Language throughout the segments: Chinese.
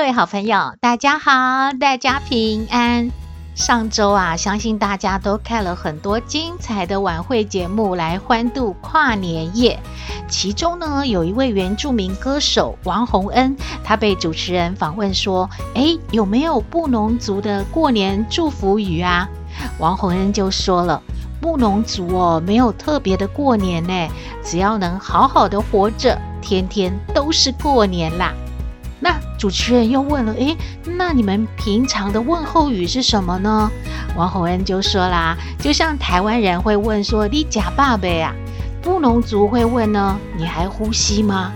各位好朋友，大家好，大家平安。上周啊，相信大家都看了很多精彩的晚会节目来欢度跨年夜。其中呢，有一位原住民歌手王洪恩，他被主持人访问说：“诶，有没有布农族的过年祝福语啊？”王洪恩就说了：“布农族哦，没有特别的过年呢，只要能好好的活着，天天都是过年啦。”那主持人又问了：“诶，那你们平常的问候语是什么呢？”王洪恩就说啦：“就像台湾人会问说‘你吃饱没啊’，布农族会问呢：‘你还呼吸吗？’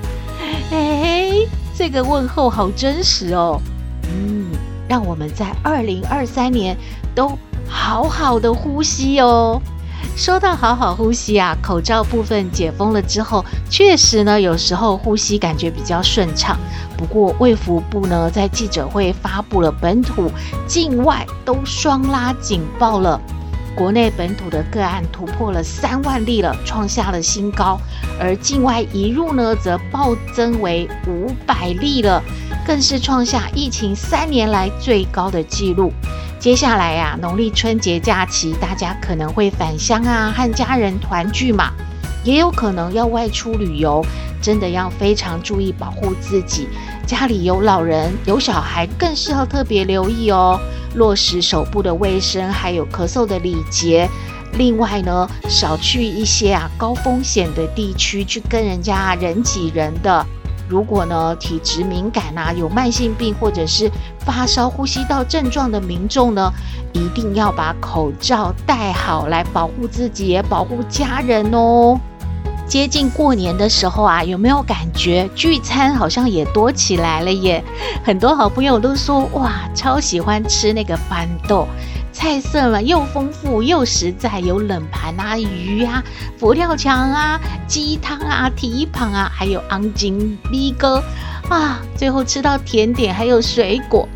诶，这个问候好真实哦。嗯，让我们在二零二三年都好好的呼吸哦。”说到好好呼吸啊，口罩部分解封了之后，确实呢，有时候呼吸感觉比较顺畅。不过卫福部呢，在记者会发布了本土、境外都双拉警报了。国内本土的个案突破了三万例了，创下了新高；而境外移入呢，则暴增为五百例了，更是创下疫情三年来最高的纪录。接下来呀、农历春节假期，大家可能会返乡啊，和家人团聚嘛，也有可能要外出旅游，真的要非常注意保护自己。家里有老人、有小孩，更是要特别留意哦，落实手部的卫生，还有咳嗽的礼节。另外呢，少去一些啊高风险的地区，去跟人家人挤人的。如果呢，体质敏感啊，有慢性病或者是发烧、呼吸道症状的民众呢，一定要把口罩戴好，来保护自己，也保护家人哦。接近过年的时候啊，有没有感觉聚餐好像也多起来了耶？很多好朋友都说哇，超喜欢吃那个办桌。菜色了又丰富又实在，有冷盘啊、鱼啊、佛跳墙啊、鸡汤啊、蹄膀啊，还有昂金米糕啊，最后吃到甜点还有水果。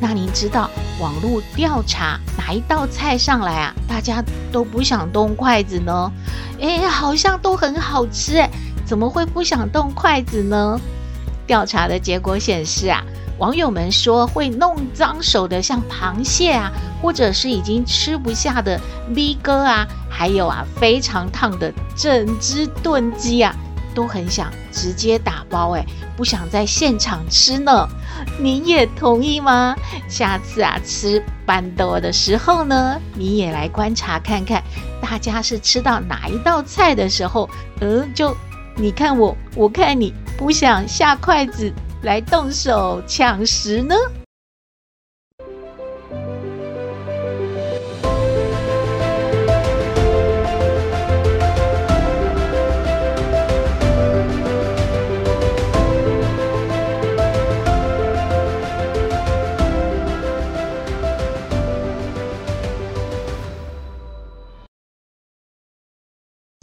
那您知道网络调查哪一道菜上来啊，大家都不想动筷子呢？诶，好像都很好吃诶，怎么会不想动筷子呢？调查的结果显示啊。网友们说会弄脏手的，像螃蟹啊，或者是已经吃不下的米糕啊，还有啊非常烫的整只炖鸡啊，都很想直接打包哎，不想在现场吃呢。你也同意吗？下次啊吃办桌的时候呢，你也来观察看看，大家是吃到哪一道菜的时候，嗯，就你看我，我看你，不想下筷子。来动手抢食呢？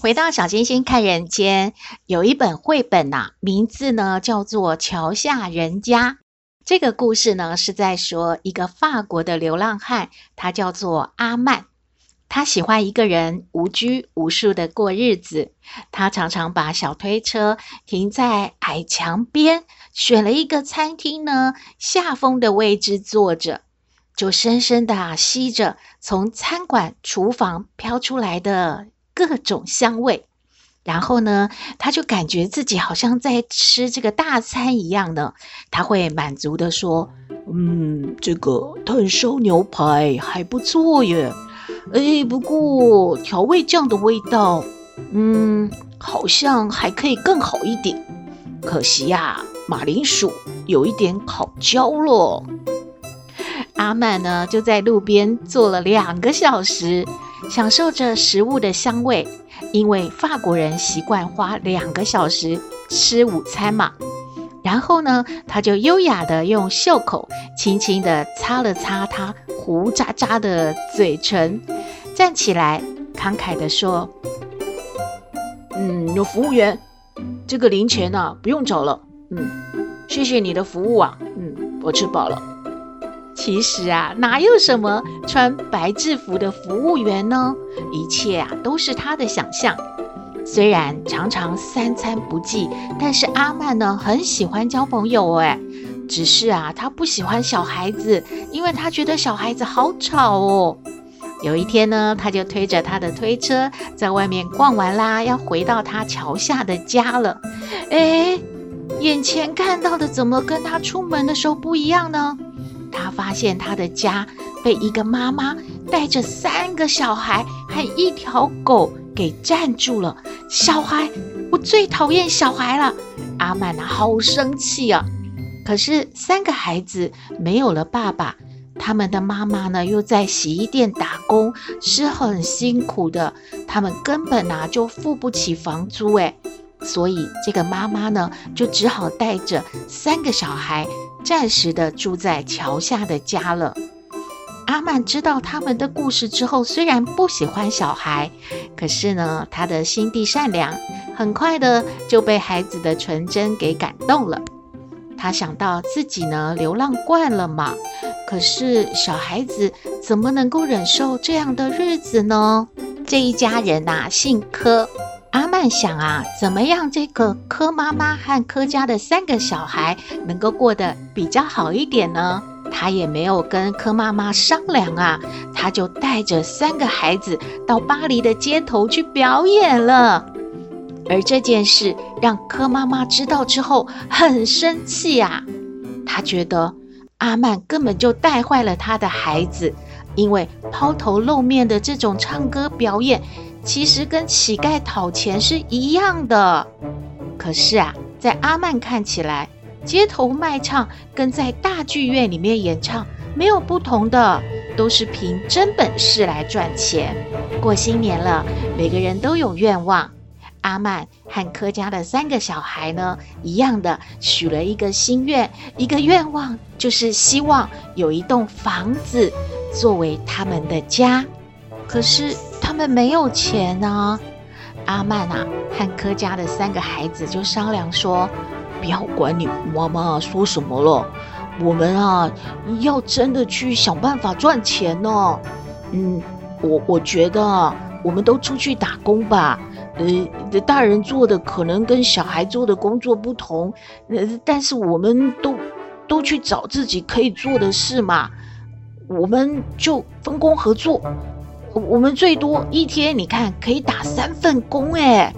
回到小星星看人间，有一本绘本呐、啊，名字呢叫做《桥下人家》。这个故事呢是在说一个法国的流浪汉，他叫做阿曼。他喜欢一个人无拘无束的过日子。他常常把小推车停在矮墙边，选了一个餐厅呢下风的位置坐着，就深深的吸着从餐馆厨房飘出来的。各种香味，然后呢，他就感觉自己好像在吃这个大餐一样的，他会满足的说：“嗯，这个炭烧牛排还不错耶，哎，不过调味酱的味道，嗯，好像还可以更好一点。可惜呀，马铃薯有一点烤焦了。”阿曼呢，就在路边坐了两个小时。享受着食物的香味，因为法国人习惯花两个小时吃午餐嘛。然后呢，他就优雅的用袖口轻轻的擦了擦他胡渣渣的嘴唇，站起来，慷慨的说：“嗯，有服务员，这个零钱啊，不用找了。嗯，谢谢你的服务啊。嗯，我吃饱了。”其实啊，哪有什么穿白制服的服务员呢？一切啊，都是他的想象。虽然常常三餐不继，但是阿曼呢，很喜欢交朋友哎。只是啊，他不喜欢小孩子，因为他觉得小孩子好吵哦。有一天呢，他就推着他的推车在外面逛完啦，要回到他桥下的家了。哎，眼前看到的怎么跟他出门的时候不一样呢？他发现他的家被一个妈妈带着三个小孩和一条狗给占住了。小孩，我最讨厌小孩了。阿曼啊，好生气啊！可是三个孩子没有了爸爸，他们的妈妈呢又在洗衣店打工，是很辛苦的。他们根本啊就付不起房租，诶，所以这个妈妈呢就只好带着三个小孩，暂时的住在桥下的家了。阿曼知道他们的故事之后，虽然不喜欢小孩，可是呢，他的心地善良，很快的就被孩子的纯真给感动了。他想到自己呢，流浪惯了嘛，可是小孩子怎么能够忍受这样的日子呢？这一家人呐，姓柯。阿曼想啊，怎么样这个柯妈妈和柯家的三个小孩能够过得比较好一点呢？他也没有跟柯妈妈商量啊，他就带着三个孩子到巴黎的街头去表演了。而这件事让柯妈妈知道之后很生气啊，她觉得阿曼根本就带坏了他的孩子，因为抛头露面的这种唱歌表演，其实跟乞丐讨钱是一样的。可是啊，在阿曼看起来，街头卖唱跟在大剧院里面演唱没有不同的，都是凭真本事来赚钱。过新年了，每个人都有愿望。阿曼和柯家的三个小孩呢，一样的许了一个心愿，一个愿望就是希望有一栋房子作为他们的家。可是他们没有钱啊。阿曼啊，和柯家的三个孩子就商量说。不要管你妈妈说什么了，我们啊要真的去想办法赚钱呢。嗯，我我觉得，我们都出去打工吧。呃，大人做的可能跟小孩做的工作不同，呃，但是我们都都去找自己可以做的事嘛。我们就分工合作，我们最多一天你看可以打三份工哎。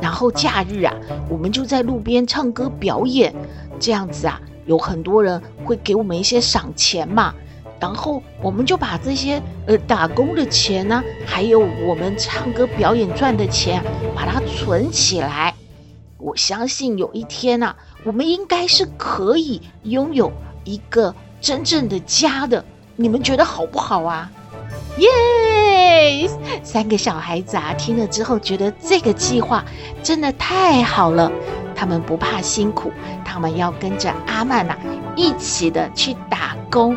然后假日啊，我们就在路边唱歌表演，这样子啊，有很多人会给我们一些赏钱嘛。然后我们就把这些呃打工的钱呢、还有我们唱歌表演赚的钱，把它存起来。我相信有一天啊，我们应该是可以拥有一个真正的家的。你们觉得好不好啊？耶！三个小孩子啊，听了之后觉得这个计划真的太好了。他们不怕辛苦，他们要跟着阿曼呐、一起的去打工。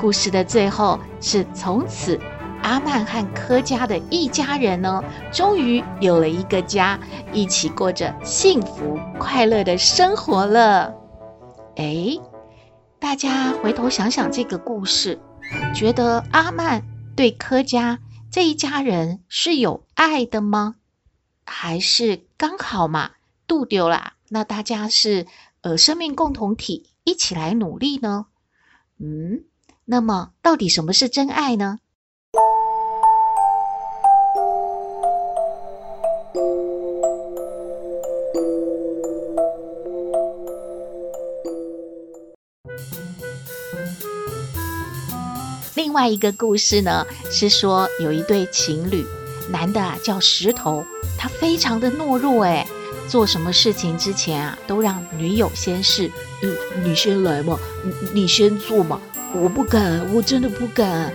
故事的最后是从此，阿曼和柯家的一家人呢，终于有了一个家，一起过着幸福快乐的生活了。哎，大家回头想想这个故事，觉得阿曼对柯家这一家人是有爱的吗？还是刚好嘛，度丢了？那大家是呃生命共同体，一起来努力呢？嗯，那么到底什么是真爱呢？另外一个故事呢，是说有一对情侣，男的啊叫石头，他非常的懦弱，诶，做什么事情之前啊，都让女友先试，嗯，你先来嘛，你你先做嘛，我不敢，我真的不敢。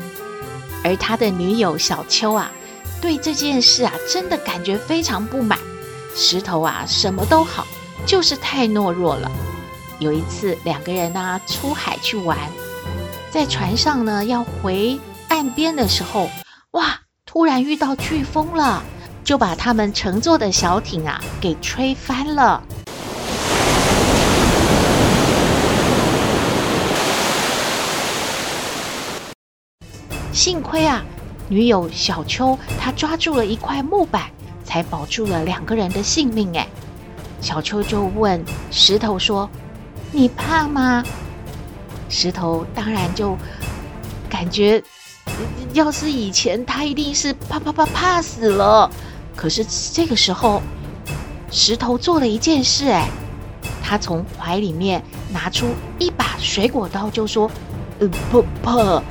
而他的女友小秋啊，对这件事啊，真的感觉非常不满。石头啊，什么都好，就是太懦弱了。有一次，两个人呢出海去玩，在船上呢要回岸边的时候，哇，突然遇到飓风了，就把他们乘坐的小艇啊给吹翻了。幸亏啊，女友小秋她抓住了一块木板，才保住了两个人的性命。哎，小秋就问石头说。你怕吗？石头当然就感觉，要是以前他一定是怕怕怕怕死了。可是这个时候，石头做了一件事，哎，他从怀里面拿出一把水果刀，就说：“呃，不怕，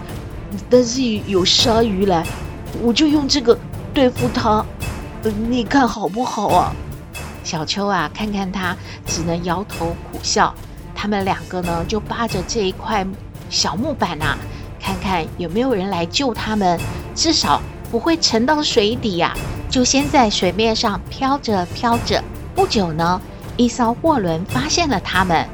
但是有鲨鱼来，我就用这个对付它。呃，你看好不好啊？”小秋啊，看看他，只能摇头苦笑。他们两个呢，就扒着这一块小木板啊，看看有没有人来救他们，至少不会沉到水底呀、啊。就先在水面上飘着飘着。不久呢，一艘货轮发现了他们。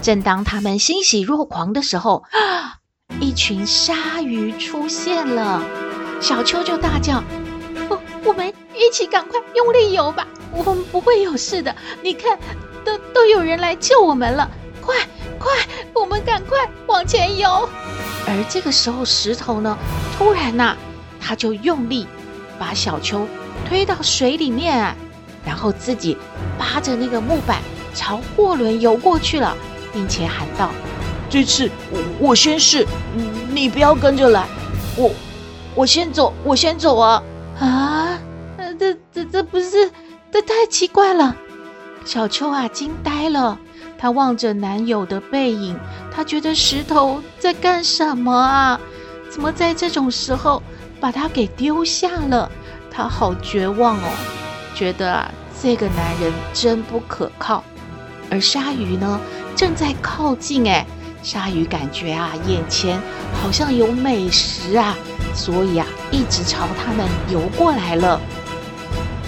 正当他们欣喜若狂的时候，啊，一群鲨鱼出现了。小秋就大叫：“我我们一起赶快用力游吧，我们不会有事的。你看，都都有人来救我们了。”快快，我们赶快往前游！而这个时候，石头呢，突然呐、啊，他就用力把小秋推到水里面，然后自己扒着那个木板朝货轮游过去了，并且喊道：“这次我我先试，你不要跟着来，我我先走，我先走啊！”啊，这这这不是，这太奇怪了！小秋啊，惊呆了。她望着男友的背影，她觉得石头在干什么啊？怎么在这种时候把他给丢下了？她好绝望哦，觉得啊，这个男人真不可靠。而鲨鱼呢，正在靠近哎，鲨鱼感觉啊，眼前好像有美食啊，所以啊，一直朝他们游过来了。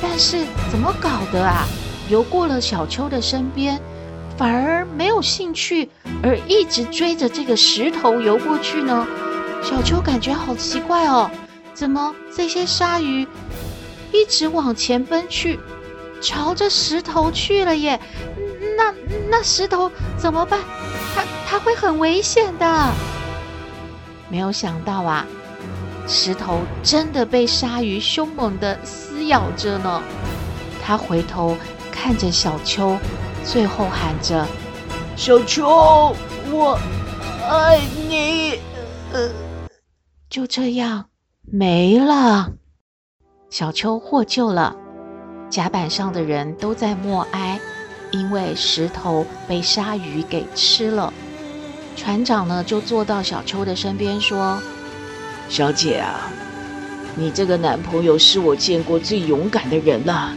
但是怎么搞的啊？游过了小秋的身边。反而没有兴趣，而一直追着这个石头游过去呢。小秋感觉好奇怪哦，怎么这些鲨鱼一直往前奔去，朝着石头去了耶？那那石头怎么办？它它会很危险的。没有想到啊，石头真的被鲨鱼凶猛地撕咬着呢。他回头看着小秋。最后喊着：“小秋，我爱你。”呃，就这样没了。小秋获救了，甲板上的人都在默哀，因为石头被鲨鱼给吃了。船长呢，就坐到小秋的身边说：“小姐啊，你这个男朋友是我见过最勇敢的人了，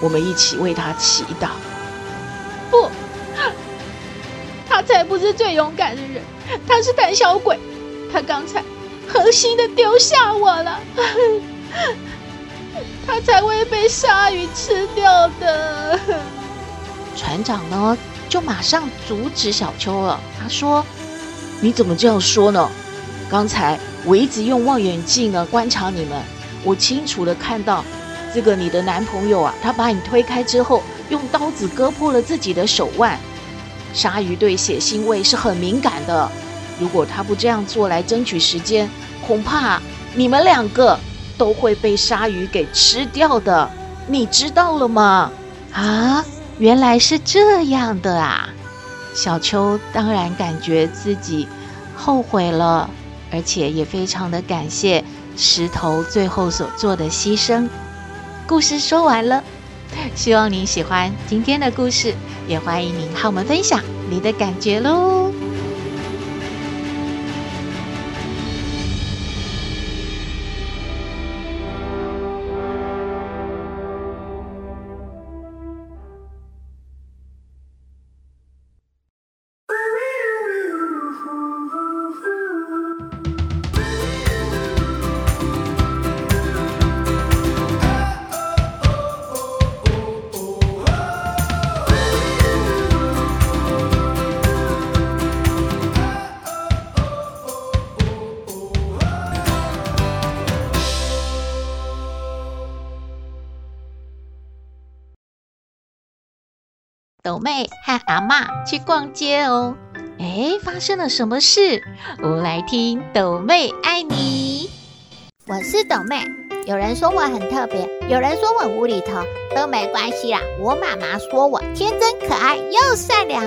我们一起为他祈祷。”才不是最勇敢的人，他是胆小鬼。他刚才狠心的丢下我了，他才会被鲨鱼吃掉的。船长呢，就马上阻止小秋了。他说：“你怎么这样说呢？刚才我一直用望远镜呢观察你们，我清楚的看到这个你的男朋友啊，他把你推开之后。”用刀子割破了自己的手腕。鲨鱼对血腥味是很敏感的，如果他不这样做来争取时间，恐怕你们两个都会被鲨鱼给吃掉的。你知道了吗？啊，原来是这样的啊！小秋当然感觉自己后悔了，而且也非常的感谢石头最后所做的牺牲。故事说完了。希望您喜欢今天的故事，也欢迎您和我们分享你的感觉喽。斗妹和阿妈去逛街哦。哎，发生了什么事？我们来听斗妹爱你。我是斗妹，有人说我很特别，有人说我无厘头，都没关系啦。我妈妈说我天真可爱又善良，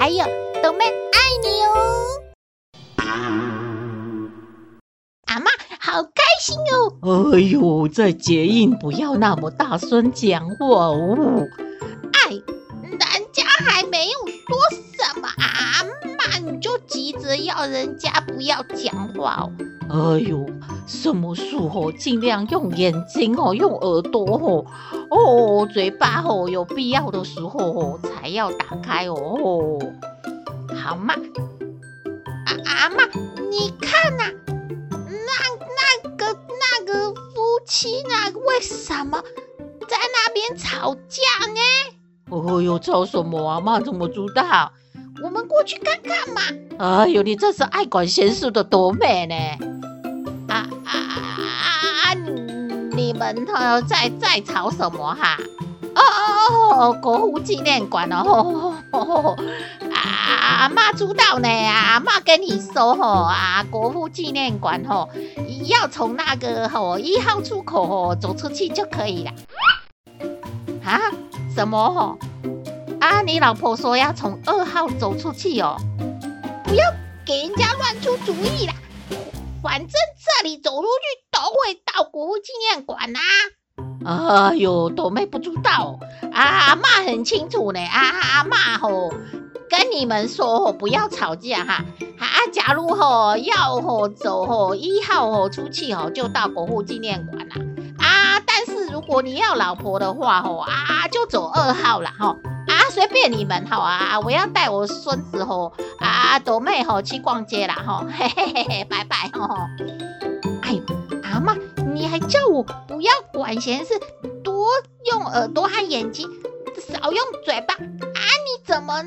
还有斗妹爱你哦。阿妈好开心哦！哎呦，在捷运不要那么大声讲话哦。哎，人家还没有说什么啊。妈你就急着要人家不要讲话哦！哎呦，什么时候尽量用眼睛哦，用耳朵哦，哦，嘴巴哦，有必要的时候哦才要打开哦。好嘛，啊阿妈，你看呐、啊，那那个那个夫妻呢，为什么在那边吵架呢？哎呦，吵什么啊？阿嬷怎么知道？我们过去看看嘛。哎呦，你这是爱管闲事的多美呢！啊啊啊啊！你们在在吵什么哈？哦哦哦，国父纪念馆哦！啊，阿嬷知道呢，啊！妈跟你说吼啊，国父纪念馆吼，要从那个吼一号出口吼走出去就可以了。啊？什么吼？啊！你老婆说要从二号走出去哦，不要给人家乱出主意啦。反正这里走出去都会到国父纪念馆啊。哎呦，斗妹不知道，啊，阿嬷很清楚呢。啊，阿嬷吼，跟你们说吼，不要吵架哈。啊，假如吼要吼走吼一号吼出去吼，就到国父纪念馆啦。啊，啊但是如果你要老婆的话吼，啊，就走二号啦。吼。啊，随便你们好啊！我要带我孙子吼啊，朵妹吼去逛街啦吼，嘿嘿嘿嘿，拜拜吼！哎，阿妈，你还叫我不要管闲事，多用耳朵和眼睛，少用嘴巴啊！你怎么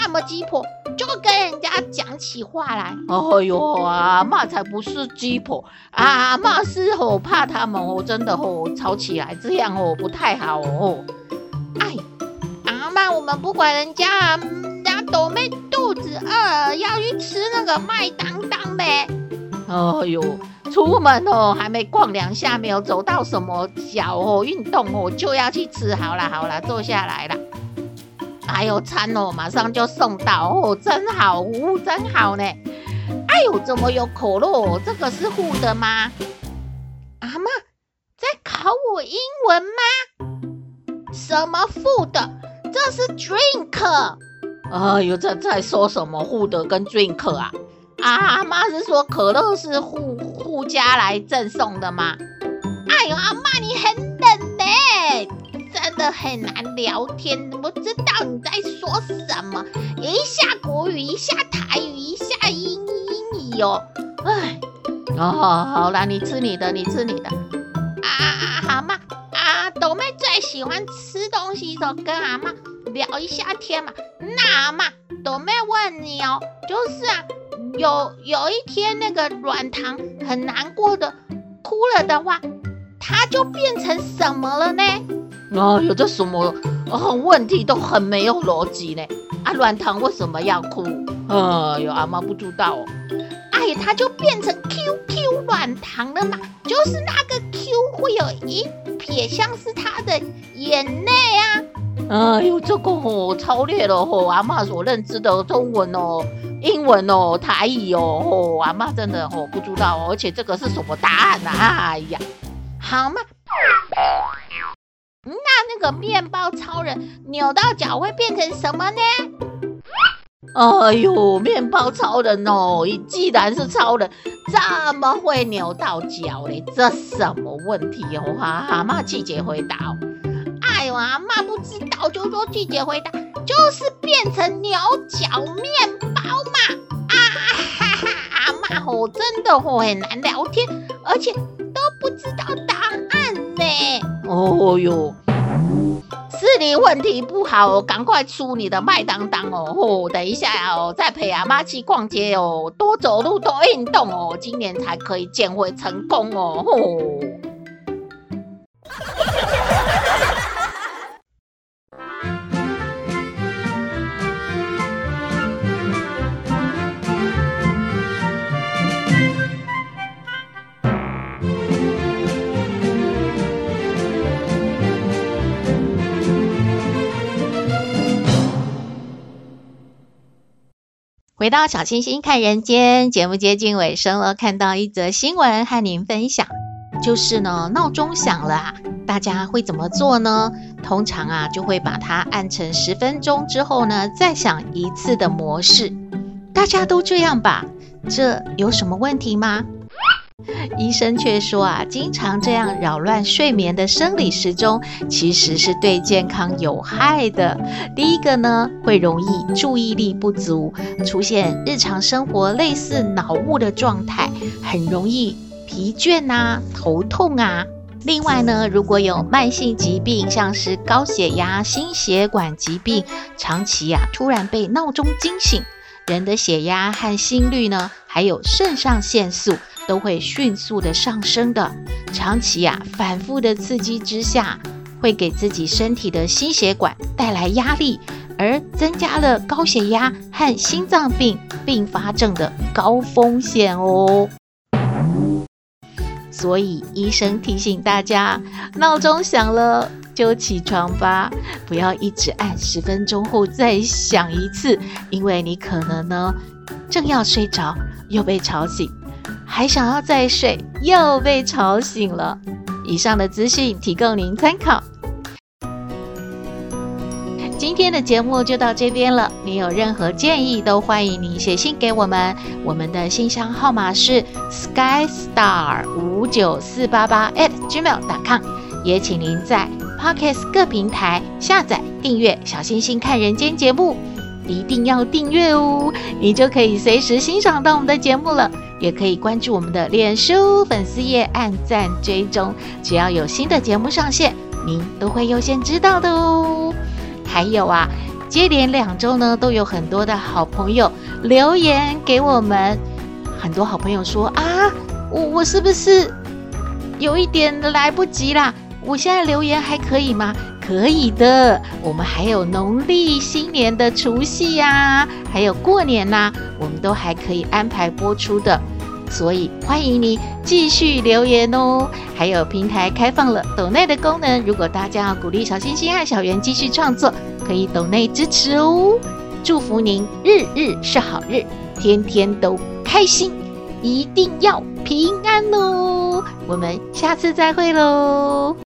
那么鸡婆，就跟人家讲起话来？哎呦，啊，骂才不是鸡婆，啊，骂是吼怕他们哦，真的吼吵起来，这样哦不太好哦。哎。那我们不管人家啊，人家斗妹肚子饿，要去吃那个麦当当呗。哎呦，出门哦，还没逛两下，没有走到什么脚哦，运动哦，就要去吃。好啦好啦，坐下来了。哎呦，餐哦，马上就送到哦，真好，服务真好呢。哎呦，怎么有可乐？这个是附的吗？阿妈在考我英文吗？什么附的？这是 drink，哎呦，这在说什么 food 跟 drink 啊？啊，阿妈是说可乐是护护家来赠送的吗？哎呦，阿妈你很，真的很难聊天，不知道你在说什么，一下国语，一下台语，一下英英语哦。哎，哦，好啦，你吃你的，你吃你的。啊啊，好嘛，啊，斗妹最喜欢吃东西的，跟阿妈。聊一下天嘛，那嘛，斗妹问你哦，就是啊，有有一天那个软糖很难过的哭了的话，它就变成什么了呢？哦，有这什么哦问题都很没有逻辑呢？啊，软糖为什么要哭？哎呦，阿妈不知道哦。哎，它就变成 QQ 软糖了嘛，就是那个 Q 会有一撇像是它的眼泪啊。哎呦，这个哦，超猎了吼！阿妈所认知的中文哦、英文哦、台语哦，吼，阿妈真的哦不知道哦，而且这个是什么答案呢、啊？哎呀，好嘛，那那个面包超人扭到脚会变成什么呢？哎呦，面包超人哦，既然是超人，怎么会扭到脚嘞？这什么问题哦？哈，阿嬷气节回答哦。哎呦，阿嬷不知道，就说季姐回答，就是变成牛角面包嘛。啊哈哈，阿妈吼，真的吼很难聊天，而且都不知道答案呢。哦呦，是你问题不好，赶快出你的麦当当哦。吼，等一下哦，再陪阿妈去逛街哦，多走路多运动哦，今年才可以减肥成功哦。吼。回到小清新看人间，节目接近尾声了，看到一则新闻和您分享，就是呢，闹钟响了啊，大家会怎么做呢？通常啊，就会把它按成十分钟之后呢，再响一次的模式。大家都这样吧？这有什么问题吗？医生却说啊，经常这样扰乱睡眠的生理时钟，其实是对健康有害的。第一个呢，会容易注意力不足，出现日常生活类似脑雾的状态，很容易疲倦啊、头痛啊。另外呢，如果有慢性疾病，像是高血压、心血管疾病，长期啊突然被闹钟惊醒，人的血压和心率呢，还有肾上腺素。都会迅速的上升的，长期啊反复的刺激之下，会给自己身体的心血管带来压力，而增加了高血压和心脏病并发症的高风险哦。所以医生提醒大家，闹钟响了就起床吧，不要一直按十分钟后再响一次，因为你可能呢正要睡着又被吵醒。还想要再睡，又被吵醒了。以上的资讯提供您参考。今天的节目就到这边了。你有任何建议，都欢迎您写信给我们。我们的信箱号码是 skystar 五九四八八 at gmail.com。也请您在 Pocket 各平台下载订阅《小星星看人间》节目，一定要订阅哦，你就可以随时欣赏到我们的节目了。也可以关注我们的脸书粉丝页，按赞追踪，只要有新的节目上线，您都会优先知道的哦。还有啊，接连两周呢，都有很多的好朋友留言给我们，很多好朋友说啊，我我是不是有一点来不及啦？我现在留言还可以吗？可以的，我们还有农历新年的除夕呀，还有过年呐，我们都还可以安排播出的。所以欢迎你继续留言哦，还有平台开放了抖内的功能，如果大家要鼓励小星星和小圆继续创作，可以抖内支持哦。祝福您日日是好日，天天都开心，一定要平安哦。我们下次再会喽。